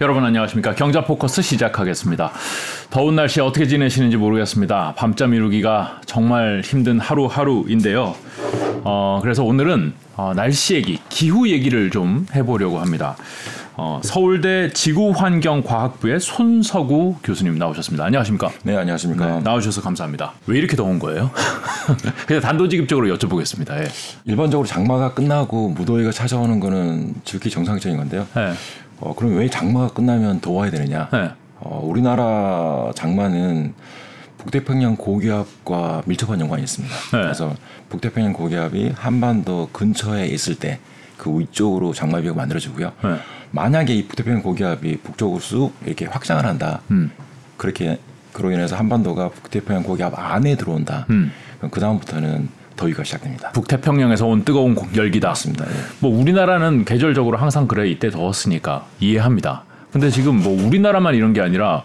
여러분 안녕하십니까 경자 포커스 시작하겠습니다. 더운 날씨에 어떻게 지내시는지 모르겠습니다. 밤잠 이루기가 정말 힘든 하루하루인데요. 어, 그래서 오늘은 어, 날씨 얘기, 기후 얘기를 좀 해보려고 합니다. 어, 서울대 지구환경과학부의 손서구 교수님 나오셨습니다. 안녕하십니까? 네, 안녕하십니까. 네, 나오셔서 감사합니다. 왜 이렇게 더운 거예요? 그냥 단도직입적으로 여쭤보겠습니다. 예. 일반적으로 장마가 끝나고 무더위가 찾아오는 거는 지극히 정상적인 건데요. 네. 어, 그럼 왜 장마가 끝나면 더워야 되느냐? 네. 어, 우리나라 장마는 북태평양 고기압과 밀접한 연관이 있습니다. 네. 그래서 북태평양 고기압이 한반도 근처에 있을 때 그 위쪽으로 장마 비가 만들어지고요. 네. 만약에 이 북태평양 고기압이 북쪽으로 쑥 이렇게 확장을 한다. 음. 그렇게 그로 인해서 한반도가 북태평양 고기압 안에 들어온다. 음. 그럼 그 다음부터는 더위가 시작됩니다. 북태평양에서 온 뜨거운 열기다. 맞습니다. 예. 뭐 우리나라는 계절적으로 항상 그래 이때 더웠으니까 이해합니다. 근데 지금 뭐 우리나라만 이런 게 아니라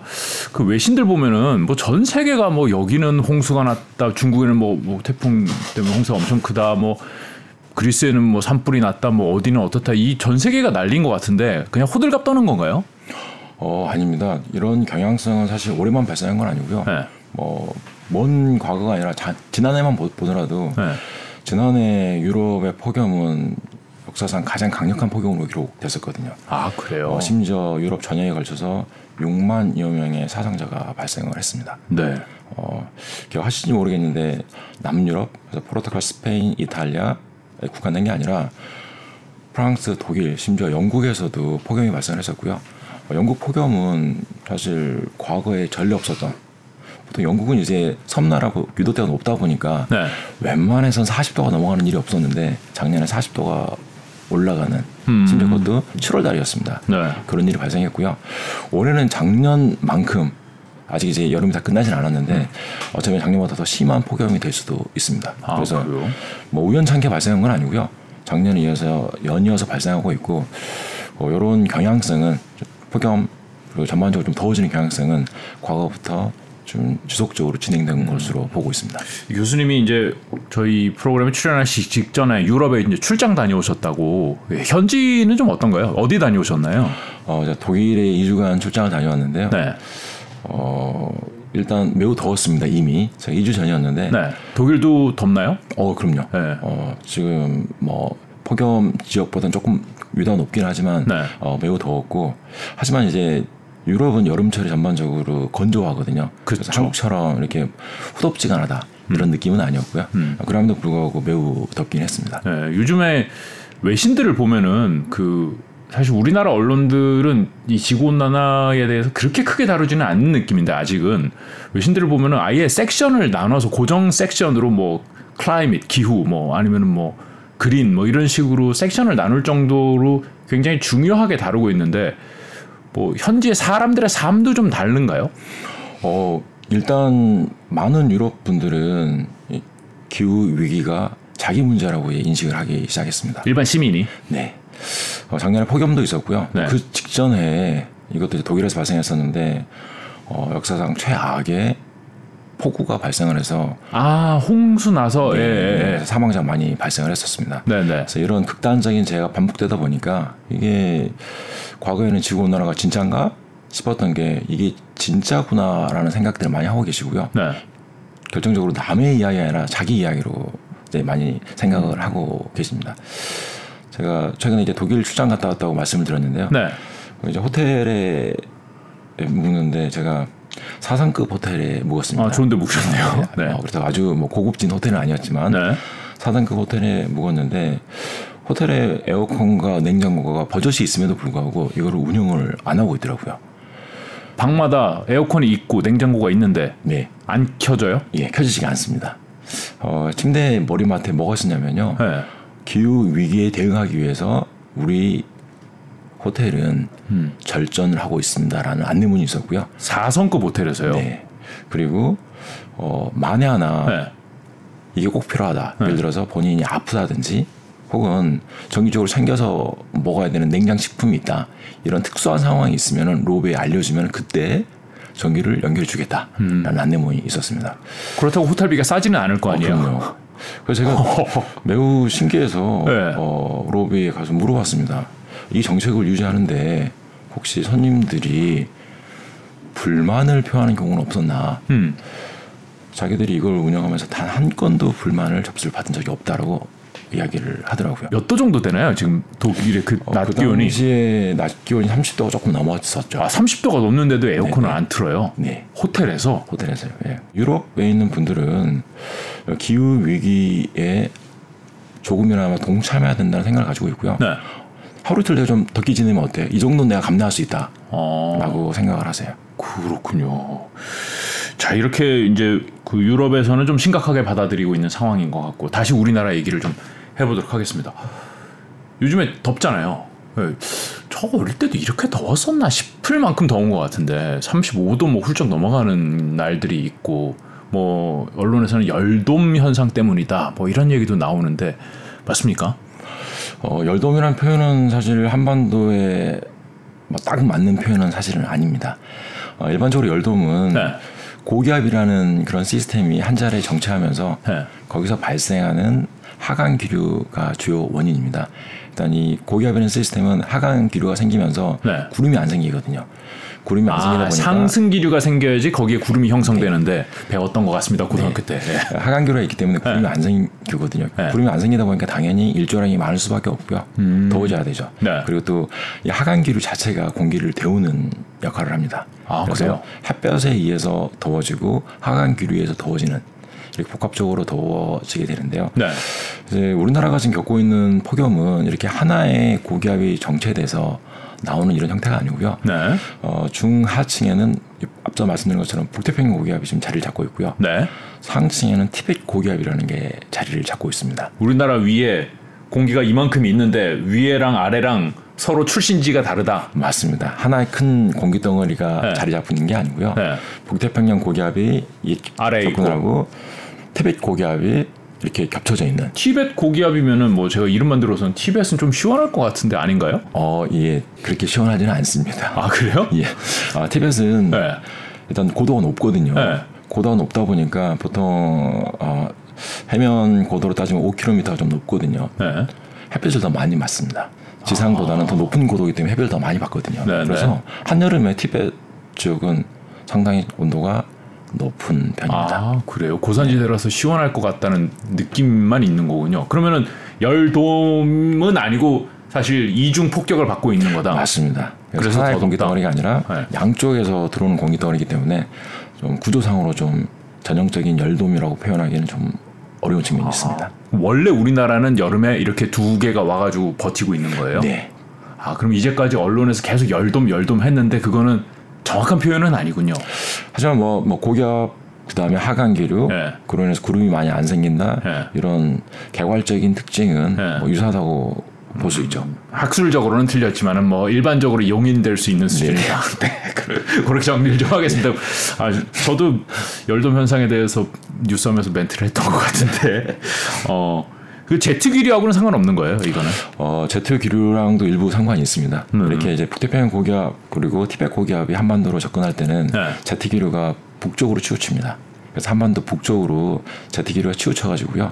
그 외신들 보면은 뭐 전 세계가 뭐 여기는 홍수가 났다, 중국에는 뭐, 뭐 태풍 때문에 홍수가 엄청 크다, 뭐 그리스에는 뭐 산불이 났다, 뭐 어디는 어떻다 이 전 세계가 날린 것 같은데 그냥 호들갑 떠는 건가요? 어 아닙니다. 이런 경향성은 사실 올해만 발생한 건 아니고요. 네. 뭐먼 과거가 아니라 자, 지난해만 보, 더라도 네. 지난해 유럽의 폭염은 역사상 가장 강력한 폭염으로 기록됐었거든요. 아 그래요? 어, 심지어 유럽 전역에 걸쳐서 6만여 명의 사상자가 발생을 했습니다. 네. 어, 기억하실지 모르겠는데 남유럽, 그래서 포르투갈, 스페인, 이탈리아에 국한된 게 아니라 프랑스, 독일, 심지어 영국에서도 폭염이 발생했었고요. 어, 영국 폭염은 사실 과거에 전례 없었던 보통 영국은 이제 섬나라고 유도대가 높다 보니까 네. 웬만해선 40도가 넘어가는 일이 없었는데 작년에 40도가 올라가는 음. 심지어 그것도 7월 달이었습니다. 네. 그런 일이 발생했고요. 올해는 작년만큼 아직 이제 여름이 다 끝나진 않았는데 음. 어쩌면 작년보다 더 심한 폭염이 될 수도 있습니다. 아, 그래서 그래요? 뭐 우연찮게 발생한 건 아니고요. 작년에 이어서 연이어서 발생하고 있고 어, 이런 경향성은 폭염 그리고 전반적으로 좀 더워지는 경향성은 과거부터 좀 지속적으로 진행된 음. 것으로 보고 있습니다. 교수님이 이제 저희 프로그램에 출연하시 직전에 유럽에 이제 출장 다녀오셨다고 현지는 좀 어떤가요? 어디 다녀오셨나요? 어, 독일에 2주간 출장을 다녀왔는데요. 네. 어, 일단 매우 더웠습니다. 이미 제가 2주 전이었는데. 네. 독일도 덥나요? 어, 그럼요. 네. 어, 지금 뭐 폭염 지역보다는 조금 위도가 높긴 하지만 네. 어, 매우 더웠고 하지만 이제 유럽은 여름철이 전반적으로 건조하거든요. 그렇죠. 그래서 한국처럼 이렇게 후덥지근하다 이런 음. 느낌은 아니었고요. 음. 그럼에도 불구하고 매우 덥긴 했습니다. 네, 요즘에 외신들을 보면은 그 사실 우리나라 언론들은 이 지구 온난화에 대해서 그렇게 크게 다루지는 않는 느낌인데 아직은 외신들을 보면은 아예 섹션을 나눠서 고정 섹션으로 뭐 클라이밋 기후 뭐 아니면은 뭐 그린 뭐 이런 식으로 섹션을 나눌 정도로 굉장히 중요하게 다루고 있는데 뭐 현지의 사람들의 삶도 좀 다른가요? 어 일단 많은 유럽 분들은 기후 위기가 자기 문제라고 인식을 하기 시작했습니다. 일반 시민이? 네. 어, 작년에 폭염도 있었고요. 네. 그 직전에 이것도 독일에서 발생했었는데 어, 역사상 최악의 폭우가 발생을 해서 아 홍수 나서 네, 예, 예. 네, 사망자 많이 발생을 했었습니다. 네, 네. 그래서 이런 극단적인 재해가 반복되다 보니까 이게 과거에는 지구 온난화가 진짜인가 싶었던 게 이게 진짜구나라는 생각들을 많이 하고 계시고요. 네. 결정적으로 남의 이야기 아니라 자기 이야기로 이제 많이 생각을 음. 하고 계십니다. 제가 최근에 이제 독일 출장 갔다 왔다고 말씀을 드렸는데요. 네. 이제 호텔에 묵는데 제가 사상급 호텔에 묵었습니다. 아, 좋은데 묵으셨네요. 네. 네. 어, 그래서 아주 뭐 고급진 호텔은 아니었지만 네. 사상급 호텔에 묵었는데 호텔에 에어컨과 냉장고가 버젓이 있음에도 불구하고 이거를 운영을 안 하고 있더라고요. 방마다 에어컨이 있고 냉장고가 있는데 네. 안 켜져요? 예, 켜지지가 않습니다. 어, 침대 머리맡에 뭐가 있었냐면요. 네. 기후 위기에 대응하기 위해서 우리 호텔은 음. 절전을 하고 있습니다라는 안내문이 있었고요. 4성급 호텔에서요. 네. 그리고 어, 만에 하나 네. 이게 꼭 필요하다. 네. 예를 들어서 본인이 아프다든지 혹은 정기적으로 챙겨서 먹어야 되는 냉장 식품이 있다. 이런 특수한 상황이 있으면 로비에 알려주면 그때 전기를 연결해 주겠다라는 음. 안내문이 있었습니다. 그렇다고 호텔비가 싸지는 않을 거 아니에요. 어, 그래서 제가 매우 신기해서 네. 어, 로비에 가서 물어봤습니다. 이 정책을 유지하는데 혹시 손님들이 불만을 표하는 경우는 없었나? 음. 자기들이 이걸 운영하면서 단 한 건도 불만을 접수를 받은 적이 없다라고 이야기를 하더라고요. 몇 도 정도 되나요? 지금 독일의 그 어, 낮그 기온이 당시에 낮 기온이 30도가 조금 넘었었죠. 아 30도가 넘는데도 에어컨을 네네. 안 틀어요. 네. 호텔에서 호텔에서요. 예. 유럽에 있는 분들은 기후 위기에 조금이나마 동참해야 된다는 생각을 가지고 있고요. 네. 하루 이틀 내가 좀 덥게 지내면 어때? 이 정도는 내가 감내할 수 있다라고 어, 생각을 하세요. 그렇군요. 자 이렇게 이제 그 유럽에서는 좀 심각하게 받아들이고 있는 상황인 것 같고 다시 우리나라 얘기를 좀 해보도록 하겠습니다. 요즘에 덥잖아요. 예, 저 어릴 때도 이렇게 더웠었나 싶을 만큼 더운 것 같은데 35도 뭐 훌쩍 넘어가는 날들이 있고 뭐 언론에서는 열돔 현상 때문이다 뭐 이런 얘기도 나오는데 맞습니까? 어, 열돔이라는 표현은 사실 한반도에 뭐딱 맞는 표현은 사실은 아닙니다. 어, 일반적으로 열돔은 네. 고기압이라는 그런 시스템이 한 자리에 정체하면서 네. 거기서 발생하는 하강 기류가 주요 원인입니다. 일단 이 고기압이라는 시스템은 하강 기류가 생기면서 네. 구름이 안 생기거든요. 구름이 안 생기다 아, 보니까 상승 기류가 생겨야지 거기에 구름이 형성되는데 배웠던 것 같습니다 고등학교 때. 예. 하강 기류가 있기 때문에 구름이 안 생기거든요. 네. 구름이 안 생기다 보니까 당연히 일조량이 많을 수밖에 없고요. 더워져야 되죠. 음. 네. 그리고 또 이 하강 기류 자체가 공기를 데우는 역할을 합니다. 아, 그래서 그래요? 햇볕에 의해서 더워지고 하강 기류에 의해서 더워지는 이렇게 복합적으로 더워지게 되는데요. 네. 이제 우리나라가 지금 겪고 있는 폭염은 이렇게 하나의 고기압이 정체돼서 나오는 이런 형태가 아니고요. 네. 어, 중하층에는 앞서 말씀드린 것처럼 북태평양 고기압이 지금 자리를 잡고 있고요. 네. 상층에는 티벳 고기압이라는 게 자리를 잡고 있습니다. 우리나라 위에 공기가 이만큼 있는데 위에랑 아래랑 서로 출신지가 다르다. 맞습니다. 하나의 큰 공기 덩어리가 네. 자리 잡고 있는 게 아니고요. 네. 북태평양 고기압이 이 아래에 접근하고 티벳 고기압이 이렇게 겹쳐져 있는 티벳 고기압이면은 뭐 제가 이름만 들어서는 티벳은 좀 시원할 것 같은데 아닌가요? 어, 예, 그렇게 시원하지는 않습니다. 아 그래요? 예. 아, 티벳은 네. 일단 고도가 높거든요. 네. 고도가 높다 보니까 보통 어, 해면 고도로 따지면 5km가 좀 높거든요. 네. 햇빛을 더 많이 맞습니다. 지상보다는 더 높은 고도이기 때문에 햇빛을 더 많이 받거든요. 아. 네, 그래서 한여름에 티벳 지역은 상당히 온도가 높은 편입니다. 아 그래요. 고산지대라서 시원할 것 같다는 느낌만 있는 거군요. 그러면은 열돔은 아니고 사실 이중 폭격을 받고 있는 거다. 맞습니다. 그래서 하나의 더 공기. 덩어리가 아니라 네. 양쪽에서 들어오는 공기 덩어리이기 때문에 좀 구조상으로 좀 전형적인 열돔이라고 표현하기는 좀 어려운 측면이 있습니다. 원래 우리나라는 여름에 이렇게 두 개가 와가지고 버티고 있는 거예요. 네. 아 그럼 이제까지 언론에서 계속 열돔 열돔 했는데 그거는 정확한 표현은 아니군요. 하지만 뭐, 뭐 고기압 그다음에 하강 기류 네. 그로 인해서 구름이 많이 안 생긴다 네. 이런 개괄적인 특징은 네. 뭐 유사하다고 볼수 있죠. 학술적으로는 틀렸지만은 뭐 일반적으로 용인될 수 있는 수준이다. 네, 그- 그렇게 정리를 좀 하겠습니다. 아, 저도 열돔 현상에 대해서 뉴스하면서 멘트를 했던 것 같은데, 어, 그 제트 기류하고는 상관없는 거예요, 이거는. 어, 제트 기류랑도 일부 상관이 있습니다. 음. 이렇게 이제 북태평양 고기압 그리고 티벳 고기압이 한반도로 접근할 때는 네. 제트 기류가 북쪽으로 치우칩니다. 그래서 한반도 북쪽으로 제트 기류가 치우쳐 가지고요.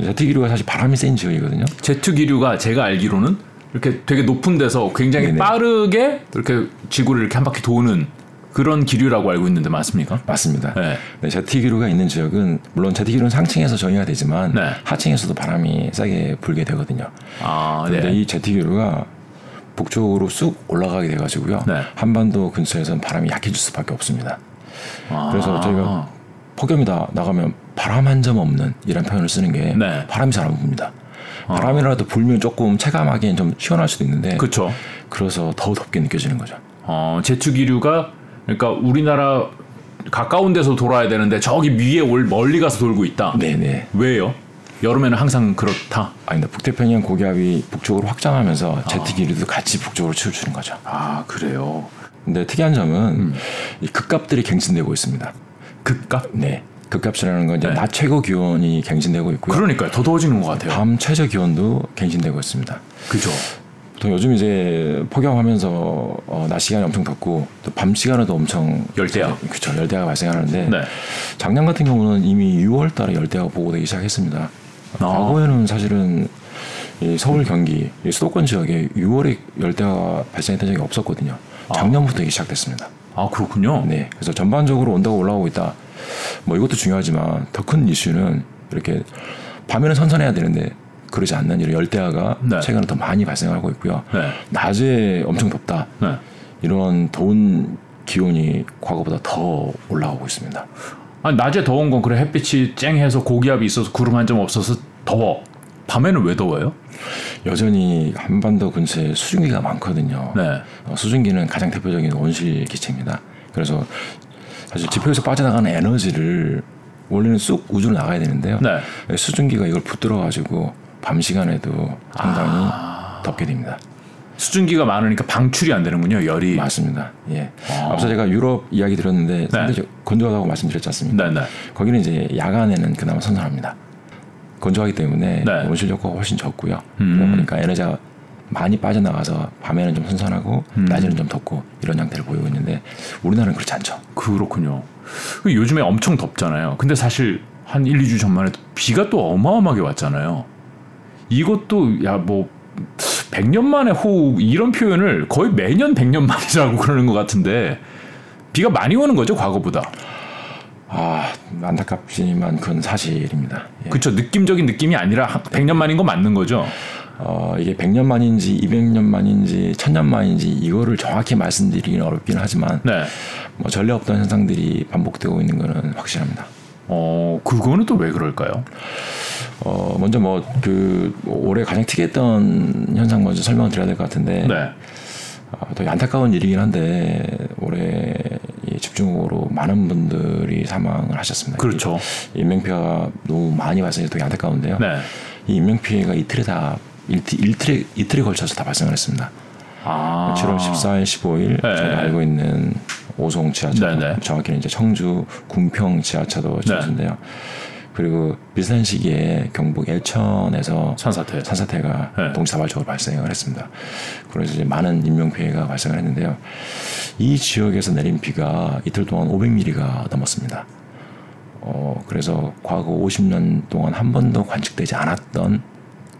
제트 기류가 사실 바람이 센 지역이거든요. 제트 기류가 제가 알기로는 이렇게 되게 높은 데서 굉장히 네네. 빠르게 이렇게 지구를 이렇게 한 바퀴 도는 그런 기류라고 알고 있는데 맞습니까? 맞습니다. 네. 네, 제트 기류가 있는 지역은 물론 제트 기류는 상층에서 정의가 되지만 네. 하층에서도 바람이 세게 불게 되거든요. 아, 근데 네. 이 제트 기류가 북쪽으로 쑥 올라가게 돼가지고요. 네. 한반도 근처에서는 바람이 약해질 수밖에 없습니다. 아. 그래서 저희가 폭염이 다 나가면 바람 한 점 없는 이런 표현을 쓰는 게 네. 바람이 잘 안 붑니다. 바람이라도 불면 조금 체감하기엔 좀 시원할 수도 있는데 그렇죠. 그래서 더 덥게 느껴지는 거죠. 어, 제트 기류가 그러니까 우리나라 가까운 데서 돌아야 되는데 저기 위에 올 멀리 가서 돌고 있다. 네네. 왜요? 여름에는 항상 그렇다. 아니다. 북태평양 고기압이 북쪽으로 확장하면서 아. 제트 기류도 같이 북쪽으로 치우치는 거죠. 아 그래요. 근데 특이한 점은 음. 이 급값들이 갱신되고 있습니다. 극값? 네. 급값이라는 건 이제 네. 낮 최고 기온이 갱신되고 있고요. 그러니까요. 더 더워지는 것 같아요. 밤 최저 기온도 갱신되고 있습니다. 그죠. 보통 요즘 이제 폭염하면서 어, 낮 시간이 엄청 덥고 또 밤 시간에도 엄청 열대야. 그렇죠 열대야가 발생하는데 네. 작년 같은 경우는 이미 6월달에 열대야가 보고되기 시작했습니다. 아. 과거에는 사실은 이 서울 경기 이 수도권 지역에 6월에 열대가 발생했던 적이 없었거든요. 작년부터 이게 시작됐습니다. 아 그렇군요. 네, 그래서 전반적으로 온도가 올라오고 있다. 뭐 이것도 중요하지만 더 큰 이슈는 이렇게 밤에는 선선해야 되는데 그러지 않는 이런 열대야가 네. 최근에 더 많이 발생하고 있고요. 네. 낮에 엄청 덥다. 네. 이런 더운 기온이 과거보다 더 올라오고 있습니다. 아니, 낮에 더운 건 그래 햇빛이 쨍해서 고기압이 있어서 구름 한 점 없어서 더워. 밤에는 왜 더워요? 여전히 한반도 근처에 수증기가 많거든요. 네. 어, 수증기는 가장 대표적인 온실 기체입니다. 그래서 사실 지표에서 빠져나가는 에너지를 원래는 쑥 우주로 나가야 되는데요. 네. 수증기가 이걸 붙들어 가지고 밤 시간에도 상당히 아. 덥게 됩니다. 수증기가 많으니까 방출이 안 되는군요. 열이. 맞습니다. 예. 아. 앞서 제가 유럽 이야기 드렸는데 상당히 건조하다고 말씀드렸지 않습니까? 네, 네. 거기는 이제 야간에는 그나마 선선합니다. 건조하기 때문에 네. 온실 효과가 훨씬 적고요. 음. 그러다 보니까 에너지가 많이 빠져나가서 밤에는 좀 선선하고 음. 낮에는 좀 덥고 이런 양태를 보이고 있는데 우리나라는 그렇지 않죠. 그렇군요. 그 요즘에 엄청 덥잖아요. 근데 사실 한 1, 2주 전만 해도 비가 또 어마어마하게 왔잖아요. 이것도 야뭐 100년 만에 호우 이런 표현을 거의 매년 100년 만이라고 그러는 것 같은데 비가 많이 오는 거죠 과거보다. 아 안타깝지만 그건 사실입니다. 예. 그렇죠. 느낌적인 느낌이 아니라 한 100년 만인 거 맞는 거죠. 어, 이게 100년 만인지 200년 만인지 1000년 만인지 이거를 정확히 말씀드리기는 어렵긴 하지만 네. 뭐 전례 없던 현상들이 반복되고 있는 것은 확실합니다. 어 그거는 또 왜 그럴까요? 어, 먼저 뭐 그 올해 가장 특이했던 현상 먼저 설명을 드려야 될 것 같은데 네. 어, 더 안타까운 일이긴 한데 올해 이 집중호우로 많은 분들이 사망을 하셨습니다. 그렇죠. 이 인명피해가 너무 많이 발생해서 되게 안타까운데요. 네. 이 인명피해가 이틀에 다 일틀, 일틀에, 이틀에 걸쳐서 다 발생을 했습니다. 아 7월 14일, 15일 네. 저희가 알고 있는 오송 지하철, 네, 네. 정확히는 이제 청주 군평 지하차도 지하철인데요. 그리고 비슷한 시기에 경북 예천에서 산사태. 산사태가 네. 동시다발적으로 발생을 했습니다. 그래서 이제 많은 인명 피해가 발생을 했는데요. 이 지역에서 내린 비가 이틀 동안 500mm가 넘었습니다. 어, 그래서 과거 50년 동안 한 번도 관측되지 않았던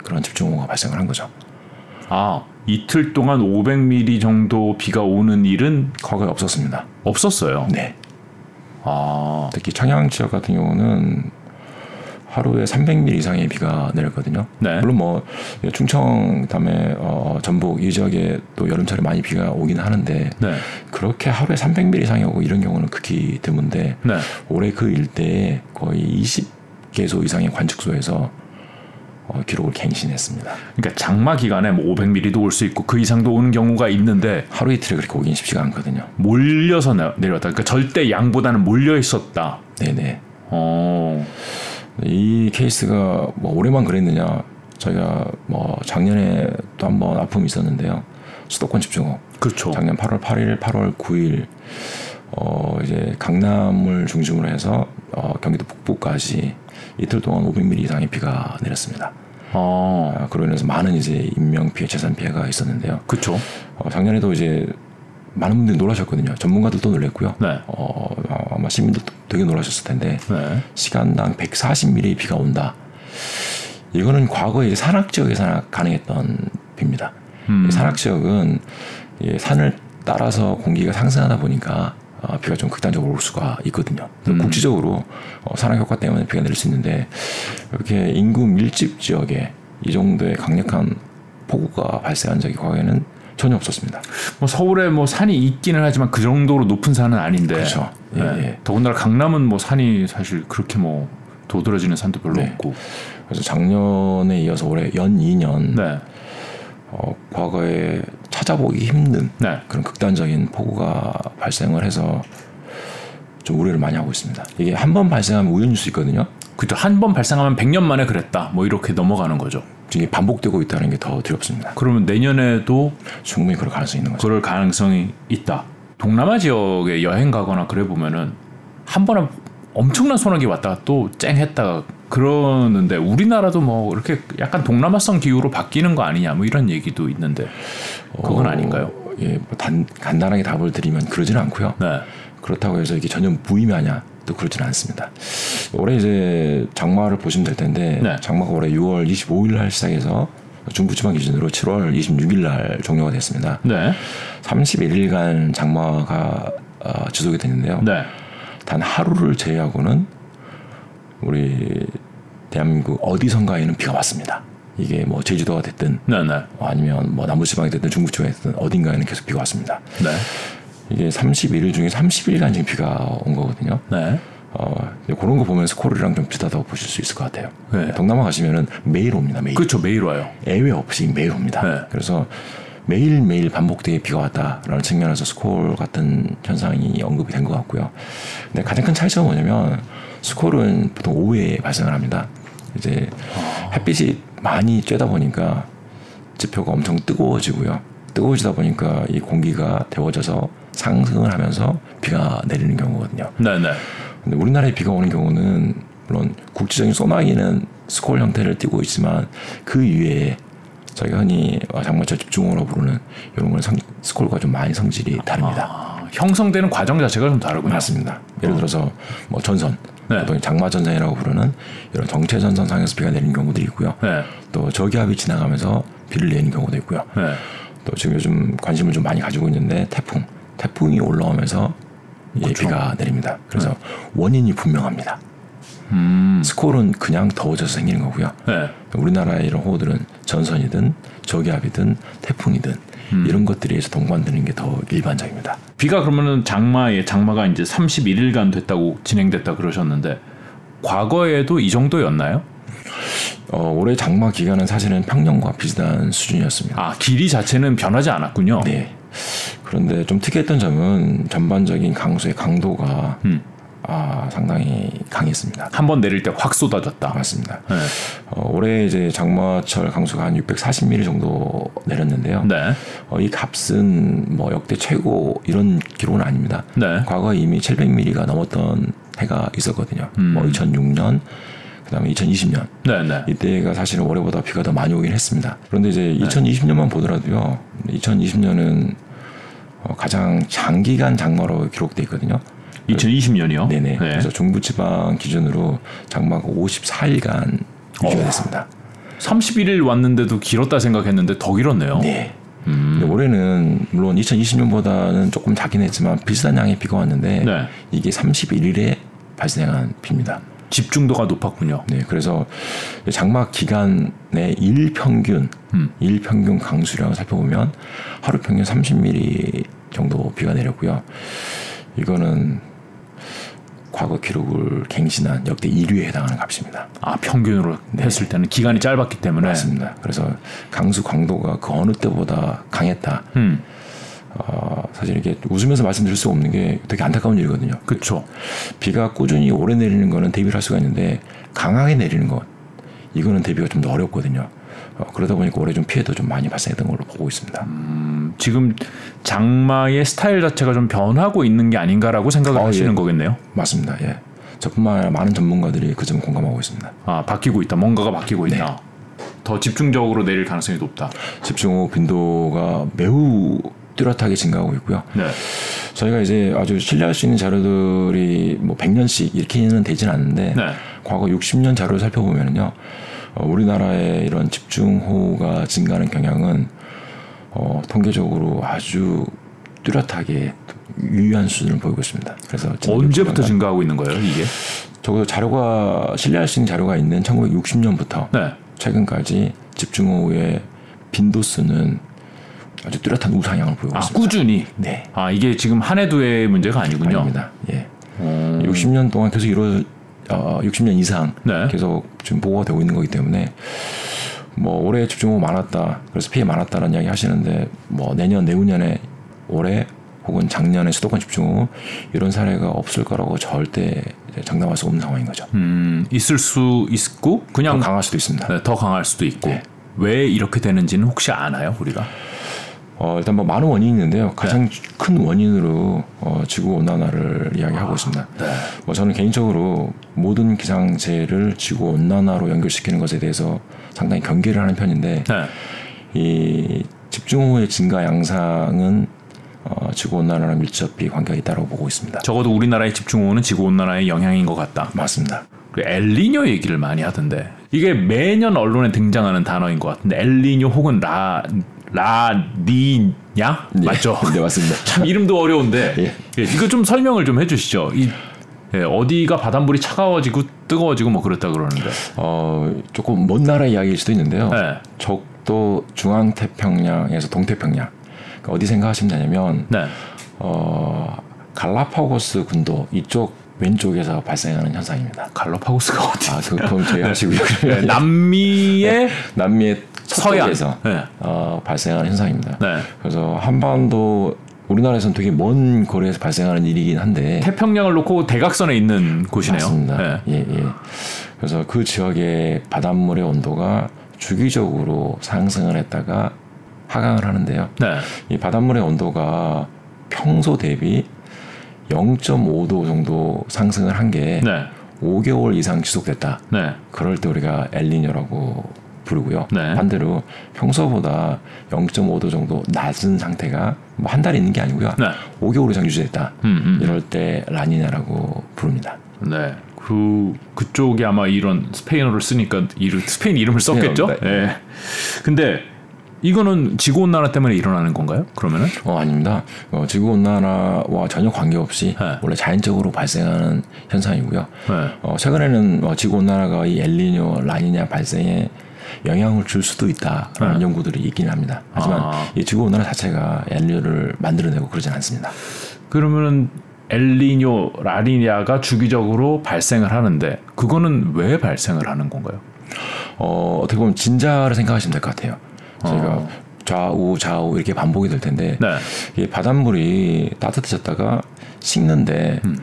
그런 집중호우가 발생을 한 거죠. 아 이틀 동안 500mm 정도 비가 오는 일은 과거에 없었습니다. 없었어요. 네. 아 특히 청양 지역 같은 경우는 하루에 300mm 이상의 비가 내렸거든요. 네. 물론 뭐 충청 그다음에 어, 전북 이 지역에 또 여름철에 많이 비가 오긴 하는데 네. 그렇게 하루에 300mm 이상이 오고 이런 경우는 극히 드문데 네. 올해 그 일대에 거의 20개소 이상의 관측소에서 어, 기록을 갱신했습니다. 그러니까 장마 기간에 뭐 500mm도 올 수 있고 그 이상도 오는 경우가 있는데 하루 이틀에 그렇게 오긴 쉽지가 않거든요. 몰려서 내- 내려왔다. 그러니까 절대 양보다는 몰려 있었다. 네네. 어. 이 케이스가 뭐 올해만 그랬느냐? 저희가 뭐 작년에 또 한 번 아픔이 있었는데요. 수도권 집중호우. 그렇죠. 작년 8월 8일, 8월 9일 어 이제 강남을 중심으로 해서 어 경기도 북부까지 이틀 동안 500mm 이상의 비가 내렸습니다. 어. 아, 그로 인해서 많은 이제 인명 피해, 재산 피해가 있었는데요. 그렇죠. 어, 작년에도 이제 많은 분들이 놀라셨거든요. 전문가들도 놀랬고요. 네. 어, 아마 시민들도 되게 놀라셨을 텐데 네. 시간당 140mm의 비가 온다. 이거는 과거에 이제 산악 지역에서 가능했던 비입니다. 음. 이 산악 지역은 이 산을 따라서 공기가 상승하다 보니까 어, 비가 좀 극단적으로 올 수가 있거든요. 음. 국지적으로 어, 산악 효과 때문에 비가 내릴 수 있는데 이렇게 인구 밀집 지역에 이 정도의 강력한 폭우가 발생한 적이 과거에는 전혀 없었습니다. 뭐 서울에 뭐 산이 있기는 하지만 그 정도로 높은 산은 아닌데. 그렇죠. 예, 네. 예. 더군다나 강남은 뭐 산이 사실 그렇게 뭐 도드라지는 산도 별로 네. 없고. 그래서 작년에 이어서 올해 연 2년 네. 어, 과거에 찾아보기 힘든 네. 그런 극단적인 폭우가 발생을 해서 좀 우려를 많이 하고 있습니다. 이게 한 번 발생하면 우연일 수 있거든요. 그죠. 한 번 발생하면 100년 만에 그랬다. 뭐 이렇게 넘어가는 거죠. 이게 반복되고 있다는 게 더 두렵습니다. 그러면 내년에도 충분히 그럴 가능성이 있는 거죠. 그럴 가능성이 있다. 동남아 지역에 여행 가거나 그래 보면은 한 번에 엄청난 소나기 왔다가 또 쨍했다가 그러는데 우리나라도 뭐 이렇게 약간 동남아성 기후로 바뀌는 거 아니냐 뭐 이런 얘기도 있는데 그건 어, 아닌가요? 예, 뭐 단, 간단하게 답을 드리면 그러지는 않고요. 네. 그렇다고 해서 이게 전혀 무의미하냐 또 그렇지는 않습니다. 올해 이제 장마를 보시면 될 텐데 네. 장마가 올해 6월 25일 날 시작해서 중부지방 기준으로 7월 26일 날 종료가 됐습니다. 네. 31일간 장마가 어, 지속이 됐는데요. 네. 단 하루를 제외하고는 우리 대한민국 어디선가에는 비가 왔습니다. 이게 뭐 제주도가 됐든 네, 네. 아니면 뭐 남부지방이 됐든 중부지방이 됐든 어딘가에는 계속 비가 왔습니다. 네. 이게 31일 중에 30일간 지금 비가 온 거거든요. 네. 어, 그런 거 보면 스코르랑 좀 비슷하다고 보실 수 있을 것 같아요. 네. 동남아 가시면은 매일 옵니다. 매일. 그렇죠. 매일 와요. 예외 없이 매일 옵니다. 네. 그래서 매일 매일 반복되게 비가 왔다라는 측면에서 스콜 같은 현상이 언급이 된 것 같고요. 근데 가장 큰 차이점은 뭐냐면 스콜은 보통 오후에 발생을 합니다. 이제 햇빛이 많이 쬐다 보니까 지표가 엄청 뜨거워지고요. 뜨거워지다 보니까 이 공기가 데워져서 상승을 하면서 비가 내리는 경우거든요. 네, 네. 근데 우리나라에 비가 오는 경우는 물론 국지적인 소나기는 스콜 형태를 띠고 있지만 그 위에 저희가 흔히 장마철 집중호우로 부르는 이런 거는 성, 스콜과 좀 많이 성질이 다릅니다. 아, 형성되는 과정 자체가 좀 다르군요. 맞습니다. 예를 들어서 뭐 전선, 네. 보통 장마 전선이라고 부르는 이런 정체 전선 상에서 비가 내리는 경우들이 있고요. 네. 또 저기압이 지나가면서 비를 내리는 경우도 있고요. 네. 또 지금 요즘 관심을 좀 많이 가지고 있는데 태풍, 태풍이 올라오면서 예, 그렇죠. 비가 내립니다. 그래서 원인이 분명합니다. 음. 스콜은 그냥 더워져서 생기는 거고요. 네. 우리나라의 이런 호우들은 전선이든 저기압이든 태풍이든 음. 이런 것들이 해서 동반되는 게 더 일반적입니다. 비가 그러면은 장마에 장마가 이제 31일간 됐다고 진행됐다 그러셨는데 과거에도 이 정도였나요? 어, 올해 장마 기간은 사실은 평년과 비슷한 수준이었습니다. 아, 길이 자체는 변하지 않았군요. 네. 그런데 좀 특이했던 점은 전반적인 강수의 강도가 음. 아, 상당히 강했습니다. 한 번 내릴 때 확 쏟아졌다. 맞습니다. 네. 어, 올해 이제 장마철 강수가 한 640mm 정도 내렸는데요. 네. 어, 이 값은 뭐 역대 최고 이런 기록은 아닙니다. 네. 과거에 이미 700mm가 넘었던 해가 있었거든요. 음. 뭐 2006년, 그다음에 2020년 네, 네. 이때가 사실은 올해보다 비가 더 많이 오긴 했습니다. 그런데 이제 2020년만 보더라도요. 2020년은 어, 가장 장기간 장마로 기록돼 있거든요. 2020년이요. 네네. 그래서 중부지방 기준으로 장마가 54일간 유지가 어. 됐습니다. 31일 왔는데도 길었다 생각했는데 더 길었네요. 네. 음. 근데 올해는 물론 2020년보다는 조금 작긴 했지만 비슷한 양의 비가 왔는데 네. 이게 31일에 발생한 비입니다. 집중도가 높았군요. 네, 그래서 장마 기간의 일 평균 음. 일 평균 강수량을 살펴보면 하루 평균 30mm 정도 비가 내렸고요. 이거는 과거 기록을 갱신한 역대 1위에 해당하는 값입니다. 아, 평균으로 했을 때는 기간이 짧았기 때문에. 네. 맞습니다. 그래서 강수 강도가 그 어느 때보다 강했다. 음. 어, 사실 이게 웃으면서 말씀드릴 수 없는 게 되게 안타까운 일이거든요. 그렇죠. 비가 꾸준히 오래 내리는 거는 대비를 할 수가 있는데 강하게 내리는 것 이거는 대비가 좀 더 어렵거든요. 어, 그러다 보니까 올해 좀 피해도 좀 많이 발생했던 걸로 보고 있습니다. 음, 지금 장마의 스타일 자체가 좀 변하고 있는 게 아닌가라고 생각을 어, 하시는 예. 거겠네요. 맞습니다. 예. 저뿐만 아니라 많은 전문가들이 그 점 공감하고 있습니다. 아, 바뀌고 있다. 뭔가가 바뀌고 네. 있다. 더 집중적으로 내릴 가능성이 높다. 집중호우 빈도가 매우 뚜렷하게 증가하고 있고요. 네. 저희가 이제 아주 신뢰할 수 있는 자료들이 뭐 100년씩 이렇게는 되진 않는데 네. 과거 60년 자료를 살펴보면요. 어, 우리나라의 이런 집중호우가 증가하는 경향은 어, 통계적으로 아주 뚜렷하게 유의한 수준을 보이고 있습니다. 그래서 언제부터 60년간 증가하고 있는 거예요, 이게? 적어도 자료가 신뢰할 수 있는 자료가 있는 1960년부터 네. 최근까지 집중호우의 빈도수는 아주 뚜렷한 우상향을 보이고 아, 있습니다. 꾸준히. 네, 아, 이게 지금 한 해두 해의 문제가 아니군요. 아닙니다. 예. 어, 60년 동안 계속 이루 어, 60년 이상 네. 계속 지금 보고가 되고 있는 거기 때문에 뭐 올해 집중호우 많았다 그래서 피해 많았다는 이야기 하시는데 뭐 내년 내후년에 올해 혹은 작년에 수도권 집중호우 이런 사례가 없을 거라고 절대 장담할 수 없는 상황인 거죠. 음, 있을 수 있고 그냥 더 강할 수도 있습니다. 네, 더 강할 수도 있고. 네. 왜 이렇게 되는지는 혹시 아나요, 우리가? 어, 일단 뭐 많은 원인이 있는데요. 네. 가장 큰 원인으로 어, 지구 온난화를 이야기하고 있습니다. 네. 뭐 저는 개인적으로 모든 기상재해를 지구 온난화로 연결시키는 것에 대해서 상당히 경계를 하는 편인데 네. 이 집중호우의 증가 양상은 어, 지구 온난화랑 밀접히 관계가 있다고 보고 있습니다. 적어도 우리나라의 집중호우는 지구 온난화의 영향인 것 같다. 맞습니다. 그리고 엘리뇨 얘기를 많이 하던데 이게 매년 언론에 등장하는 단어인 것 같은데 엘니뇨 혹은 라 라니냐 네. 맞죠? 네, 맞습니다. 참 이름도 어려운데 예. 예, 이거 좀 설명을 좀 해주시죠. 이 예, 어디가 바닷물이 차가워지고 뜨거워지고 뭐 그렇다 그러는데. 어, 조금 먼 나라 이야기일 수도 있는데요. 네. 적도 중앙 태평양에서 동태평양 그러니까 어디 생각하시면 되냐면 네. 어, 갈라파고스 군도 이쪽 왼쪽에서 발생하는 현상입니다. 갈로파고스가 어디? 아, 그, 그럼 저희 하시고요. 네, 남미의 남미의 서쪽에서 네. 어, 발생하는 현상입니다. 네. 그래서 한반도 우리나라에서는 되게 먼 거리에서 발생하는 일이긴 한데 태평양을 놓고 대각선에 있는 곳이네요. 맞습니다. 네. 예, 예. 그래서 그 지역의 바닷물의 온도가 주기적으로 상승을 했다가 하강을 하는데요. 네. 이 바닷물의 온도가 평소 대비 0.5도 정도 상승을 한게 네. 5개월 이상 지속됐다. 네. 그럴 때 우리가 엘니뇨라고 부르고요. 네. 반대로 평소보다 0.5도 정도 낮은 상태가 뭐 한 달 있는 게 아니고요. 네. 5개월 이상 유지됐다. 음, 음. 이럴 때 라니냐라고 부릅니다. 네. 그 그쪽이 아마 이런 스페인어를 쓰니까 이름 스페인 이름을 썼겠죠. 스페인어입니다. 예. 근데 이거는 지구 온난화 때문에 일어나는 건가요? 그러면은? 어 아닙니다. 어, 지구 온난화와 전혀 관계없이 네. 원래 자연적으로 발생하는 현상이고요. 네. 어, 최근에는 어, 지구 온난화가 이 엘니뇨, 라니냐 발생에 영향을 줄 수도 있다라는 연구들이 있긴 합니다. 하지만 네. 아. 이 지구 온난화 자체가 엘니뇨를 만들어내고 그러진 않습니다. 그러면은 엘니뇨, 라니냐가 주기적으로 발생을 하는데 그거는 왜 발생을 하는 건가요? 어, 어떻게 보면 진자를 생각하시면 될 것 같아요. 저희가 어. 좌우 좌우 이렇게 반복이 될 텐데 네. 이 바닷물이 따뜻해졌다가 식는데 음.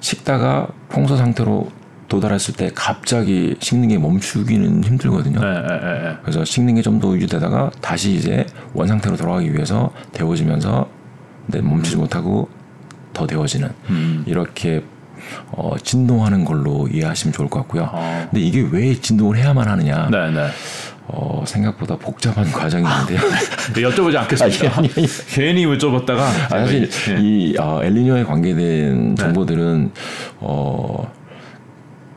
식다가 평소 상태로 도달했을 때 갑자기 식는 게 멈추기는 힘들거든요. 네, 네, 네, 네. 그래서 식는 게 좀 더 유지되다가 다시 이제 원 상태로 돌아가기 위해서 데워지면서 근데 멈추지 못하고 더 데워지는 음. 이렇게 어, 진동하는 걸로 이해하시면 좋을 것 같고요. 아. 근데 이게 왜 진동을 해야만 하느냐? 네, 네. 어, 생각보다 복잡한 과정이 있는데요. 네, 여쭤보지 않겠습니다. 아니, 아니. 괜히 여쭤봤다가 아, 사실 예. 이 어, 엘니뇨에 관계된 정보들은 어.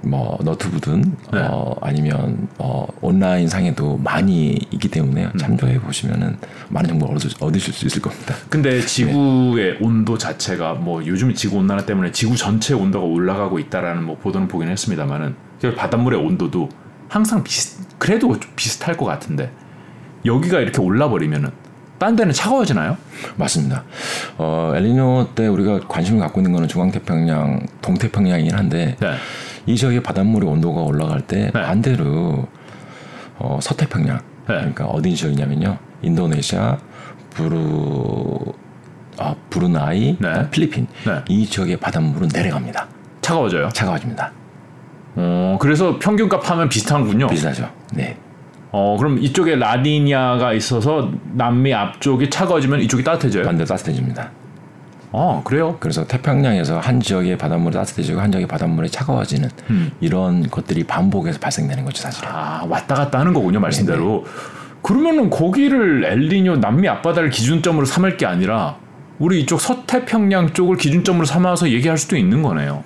뭐 너트브든 네. 어, 아니면 어, 온라인 상에도 많이 있기 때문에 음. 참조해 보시면은 많은 정보를 얻으, 얻으실 수 있을 겁니다. 근데 지구의 온도 자체가 뭐 요즘 지구 온난화 때문에 지구 전체 온도가 올라가고 있다라는 뭐 보도는 보긴 했습니다만은 바닷물의 온도도 항상 비슷 그래도 좀 비슷할 것 같은데 여기가 이렇게 올라 버리면은 딴 데는 차가워지나요? 맞습니다. 어, 엘니뇨 때 우리가 관심을 갖고 있는 거는 중앙태평양, 동태평양이긴 한데 네. 이 지역의 바닷물의 온도가 올라갈 때 네. 반대로 어, 서태평양 네. 그러니까 어디 지역이냐면요 인도네시아, 부르 아, 브루나이, 네. 필리핀 네. 이 지역의 바닷물은 내려갑니다. 차가워져요. 차가워집니다. 어, 그래서 평균값 하면 비슷한군요. 비슷하죠. 네. 어, 그럼 이쪽에 라니냐가 있어서 남미 앞쪽이 차가워지면 이쪽이 따뜻해져요. 반대로 따뜻해집니다. 어, 그래요. 그래서 태평양에서 한 지역의 바닷물이 따뜻해지고 한 지역의 바닷물이 차가워지는 음. 이런 것들이 반복해서 발생되는 거죠, 사실. 아, 왔다 갔다 하는 거군요, 말씀대로. 그러면은 거기를 엘니뇨 남미 앞바다를 기준점으로 삼을 게 아니라 우리 이쪽 서태평양 쪽을 기준점으로 삼아서 얘기할 수도 있는 거네요.